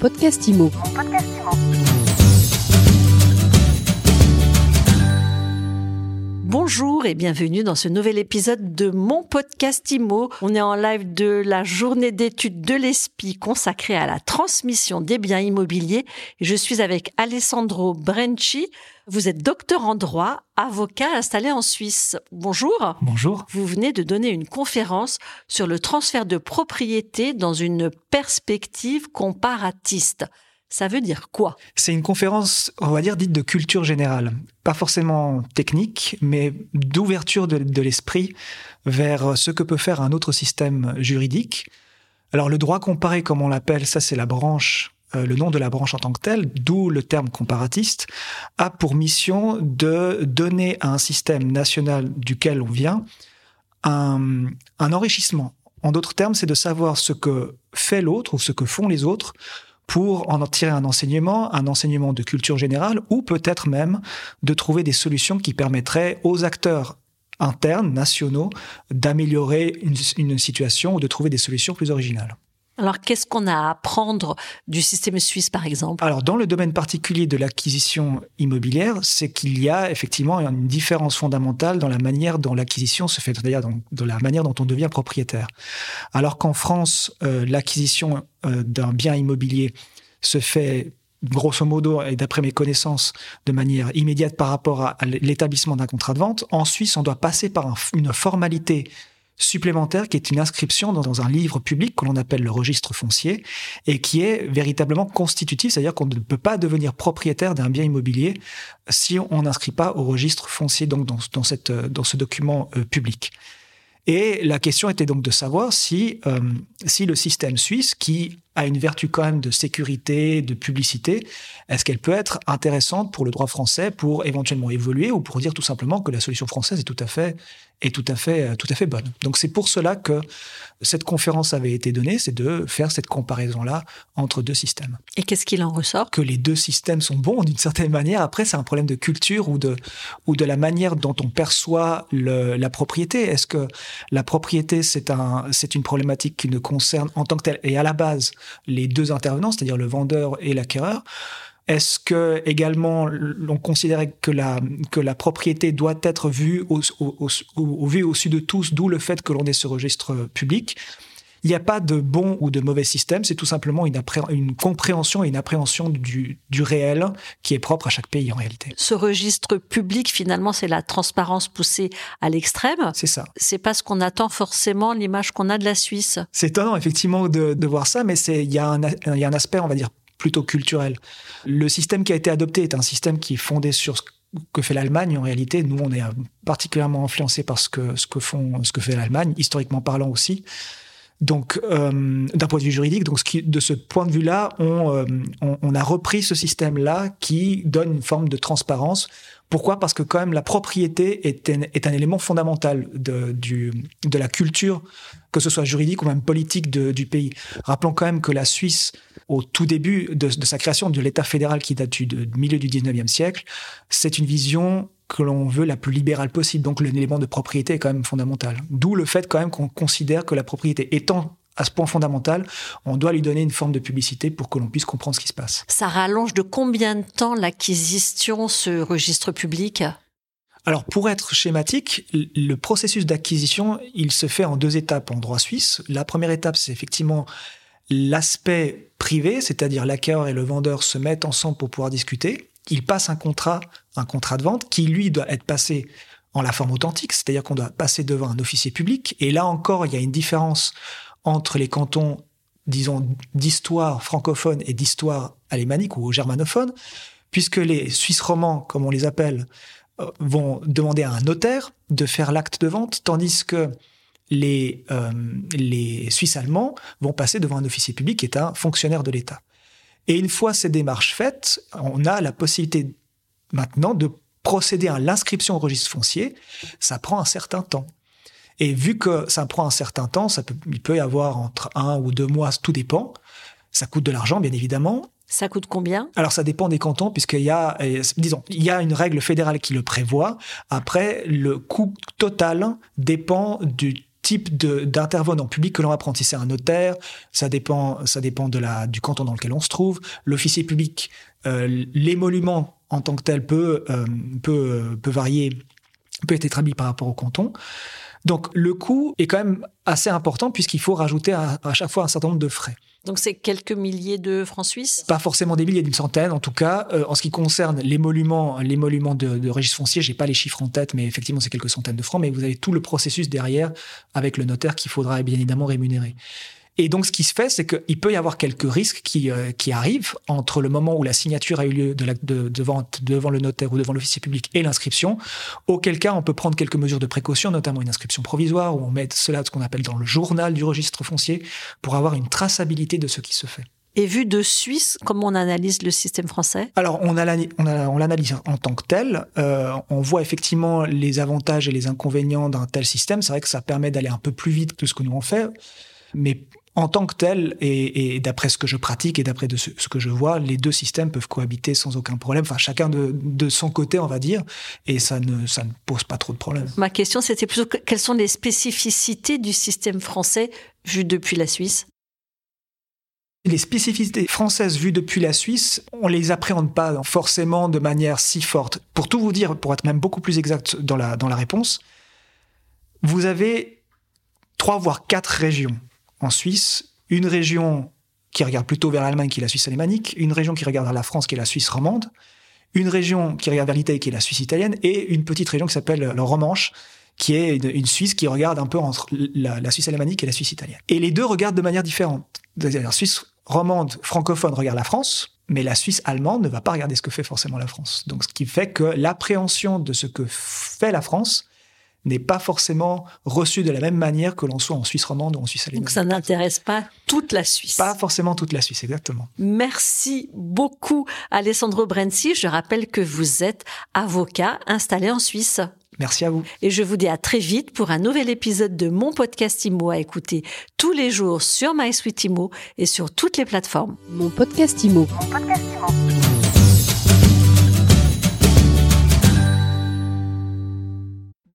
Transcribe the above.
podcast IMO. Bonjour et bienvenue dans ce nouvel épisode de mon podcast IMO. On est en live de la journée d'études de l'ESPI consacrée à la transmission des biens immobiliers. Je suis avec Alessandro Brenci. Vous êtes docteur en droit, avocat installé en Suisse. Bonjour. Bonjour. Vous venez de donner une conférence sur le transfert de propriété dans une perspective comparatiste. Ça veut dire quoi? C'est une conférence, on va dire, dite de culture générale. Pas forcément technique, mais d'ouverture de, l'esprit vers ce que peut faire un autre système juridique. Alors le droit comparé, comme on l'appelle, ça c'est la branche euh, le nom de la branche en tant que telle, d'où le terme comparatiste, a pour mission de donner à un système national duquel on vient un enrichissement. En d'autres termes, c'est de savoir ce que fait l'autre ou ce que font les autres pour en tirer un enseignement, un enseignement de culture générale, ou peut-être même de trouver des solutions qui permettraient aux acteurs internes, nationaux, d'améliorer une, situation ou de trouver des solutions plus originales. Alors, qu'est-ce qu'on a à apprendre du système suisse, par exemple? Alors, dans le domaine particulier de l'acquisition immobilière, c'est qu'il y a effectivement une différence fondamentale dans la manière dont l'acquisition se fait, c'est-à-dire dans, la manière dont on devient propriétaire. Alors qu'en France, euh, l'acquisition euh, d'un bien immobilier se fait grosso modo, et d'après mes connaissances, de manière immédiate par rapport à, l'établissement d'un contrat de vente. En Suisse, on doit passer par un, une formalité supplémentaire qui est une inscription dans, un livre public que l'on appelle le registre foncier et qui est véritablement constitutif, c'est-à-dire qu'on ne peut pas devenir propriétaire d'un bien immobilier si on n'inscrit pas au registre foncier donc dans, dans, cette, dans ce document euh, public. Et la question était donc de savoir si, euh, si le système suisse, qui a une vertu quand même de sécurité, de publicité, est-ce qu'elle peut être intéressante pour le droit français pour éventuellement évoluer ou pour dire tout simplement que la solution française est tout à fait est tout à fait tout à fait bonne? Donc c'est pour cela que cette conférence avait été donnée, c'est de faire cette comparaison là entre deux systèmes. Et qu'est-ce qu'il en ressort? Que les deux systèmes sont bons d'une certaine manière. Après c'est un problème de culture ou de ou de la manière dont on perçoit le, la propriété. Est-ce que la propriété c'est un c'est une problématique qui ne concerne en tant que telle et à la base les deux intervenants, c'est-à-dire le vendeur et l'acquéreur. Est-ce que également l'on considérait que la propriété doit être vue au, au, au, au vu au-dessus de tous, d'où le fait que l'on ait ce registre public? Il n'y a pas de bon ou de mauvais système, c'est tout simplement une, une, compréhension et une appréhension du, du, réel qui est propre à chaque pays en réalité. Ce registre public, finalement, c'est la transparence poussée à l'extrême. C'est ça. C'est pas ce qu'on attend forcément, l'image qu'on a de la Suisse. C'est étonnant, effectivement, de, de voir ça, mais il y, a un, il y a un aspect, on va dire, plutôt culturel. Le système qui a été adopté est un système qui est fondé sur ce que fait l'Allemagne en réalité. Nous, on est particulièrement influencé par ce que, ce que, font, ce que fait l'Allemagne, historiquement parlant aussi. Donc, euh, d'un point de vue juridique, donc ce qui, de ce point de vue-là, on, euh, on, on, a repris ce système-là qui donne une forme de transparence. Pourquoi? Parce que quand même la propriété est un, est un élément fondamental de, du, de la culture, que ce soit juridique ou même politique de, du pays. Rappelons quand même que la Suisse, au tout début de, de sa création de l'État fédéral qui date du, milieu du 19e siècle, c'est une vision que l'on veut la plus libérale possible. Donc l'élément de propriété est quand même fondamental. D'où le fait quand même qu'on considère que la propriété étant à ce point fondamental, on doit lui donner une forme de publicité pour que l'on puisse comprendre ce qui se passe. Ça rallonge de combien de temps l'acquisition, ce registre public alors, pour être schématique, le processus d'acquisition, il se fait en deux étapes en droit suisse. La première étape, c'est effectivement l'aspect privé, c'est-à-dire l'acquéreur et le vendeur se mettent ensemble pour pouvoir discuter. Ils passent un contrat, un contrat de vente, qui lui doit être passé en la forme authentique, c'est-à-dire qu'on doit passer devant un officier public. Et là encore, il y a une différence entre les cantons, disons, d'histoire francophone et d'histoire alémanique ou germanophone, puisque les Suisses romans, comme on les appelle, vont demander à un notaire de faire l'acte de vente, tandis que les, euh, les Suisses allemands vont passer devant un officier public qui est un fonctionnaire de l'État. Et une fois ces démarches faites, on a la possibilité maintenant de procéder à l'inscription au registre foncier. Ça prend un certain temps. Et vu que ça prend un certain temps, ça peut, il peut y avoir entre un ou deux mois, tout dépend. Ça coûte de l'argent, bien évidemment. Ça coûte combien? Alors ça dépend des cantons puisqu'il y a, disons, il y a une règle fédérale qui le prévoit. Après, le coût total dépend du type d'intervenant public que l'on va prendre. Si c'est un notaire, ça dépend, ça dépend de la, du canton dans lequel on se trouve. L'officier public, euh, l'émolument en tant que tel peut, euh, peut, peut varier, peut être établi par rapport au canton. Donc le coût est quand même assez important puisqu'il faut rajouter à, chaque fois un certain nombre de frais. Donc c'est quelques milliers de francs suisses? Pas forcément des milliers, d'une centaine en tout cas. Euh, en ce qui concerne l'émolument, l'émolument de, de registre foncier, j'ai pas les chiffres en tête, mais effectivement c'est quelques centaines de francs. Mais vous avez tout le processus derrière avec le notaire qu'il faudra bien évidemment rémunérer. Et donc, ce qui se fait, c'est qu'il peut y avoir quelques risques qui, euh, qui arrivent entre le moment où la signature a eu lieu de la, de, devant, devant le notaire ou devant l'officier public et l'inscription, auquel cas on peut prendre quelques mesures de précaution, notamment une inscription provisoire, où on met cela, ce qu'on appelle dans le journal du registre foncier, pour avoir une traçabilité de ce qui se fait. Et vu de Suisse, comment on analyse le système français? Alors, on, on, l'analyse en tant que tel. Euh, on voit effectivement les avantages et les inconvénients d'un tel système. C'est vrai que ça permet d'aller un peu plus vite que ce que nous on fait. Mais en tant que tel, et, d'après ce que je pratique et d'après ce, ce, que je vois, les deux systèmes peuvent cohabiter sans aucun problème, enfin chacun de, son côté, on va dire, et ça ne, ça ne pose pas trop de problèmes. Ma question, c'était plutôt quelles sont les spécificités du système français vu depuis la Suisse? Les spécificités françaises vues depuis la Suisse, on les appréhende pas forcément de manière si forte. Pour tout vous dire, pour être même beaucoup plus exact dans la, dans la réponse, vous avez trois voire quatre régions en Suisse, une région qui regarde plutôt vers l'Allemagne, qui est la Suisse alémanique, une région qui regarde vers la France, qui est la Suisse romande, une région qui regarde vers l'Italie, qui est la Suisse italienne, et une petite région qui s'appelle le Romanche, qui est une, Suisse qui regarde un peu entre la, Suisse alémanique et la Suisse italienne. Et les deux regardent de manière différente. La Suisse romande francophone regarde la France, mais la Suisse allemande ne va pas regarder ce que fait forcément la France. Donc, ce qui fait que l'appréhension de ce que fait la France n'est pas forcément reçu de la même manière que l'on soit en Suisse romande ou en Suisse allemande. Donc ça n'intéresse pas toute la Suisse. Pas forcément toute la Suisse, exactement. Merci beaucoup Alessandro Brenzi. Je rappelle que vous êtes avocat installé en Suisse. Merci à vous. Et je vous dis à très vite pour un nouvel épisode de mon podcast IMO à écouter tous les jours sur MySuite IMO et sur toutes les plateformes. Mon podcast IMO. Mon podcast IMO.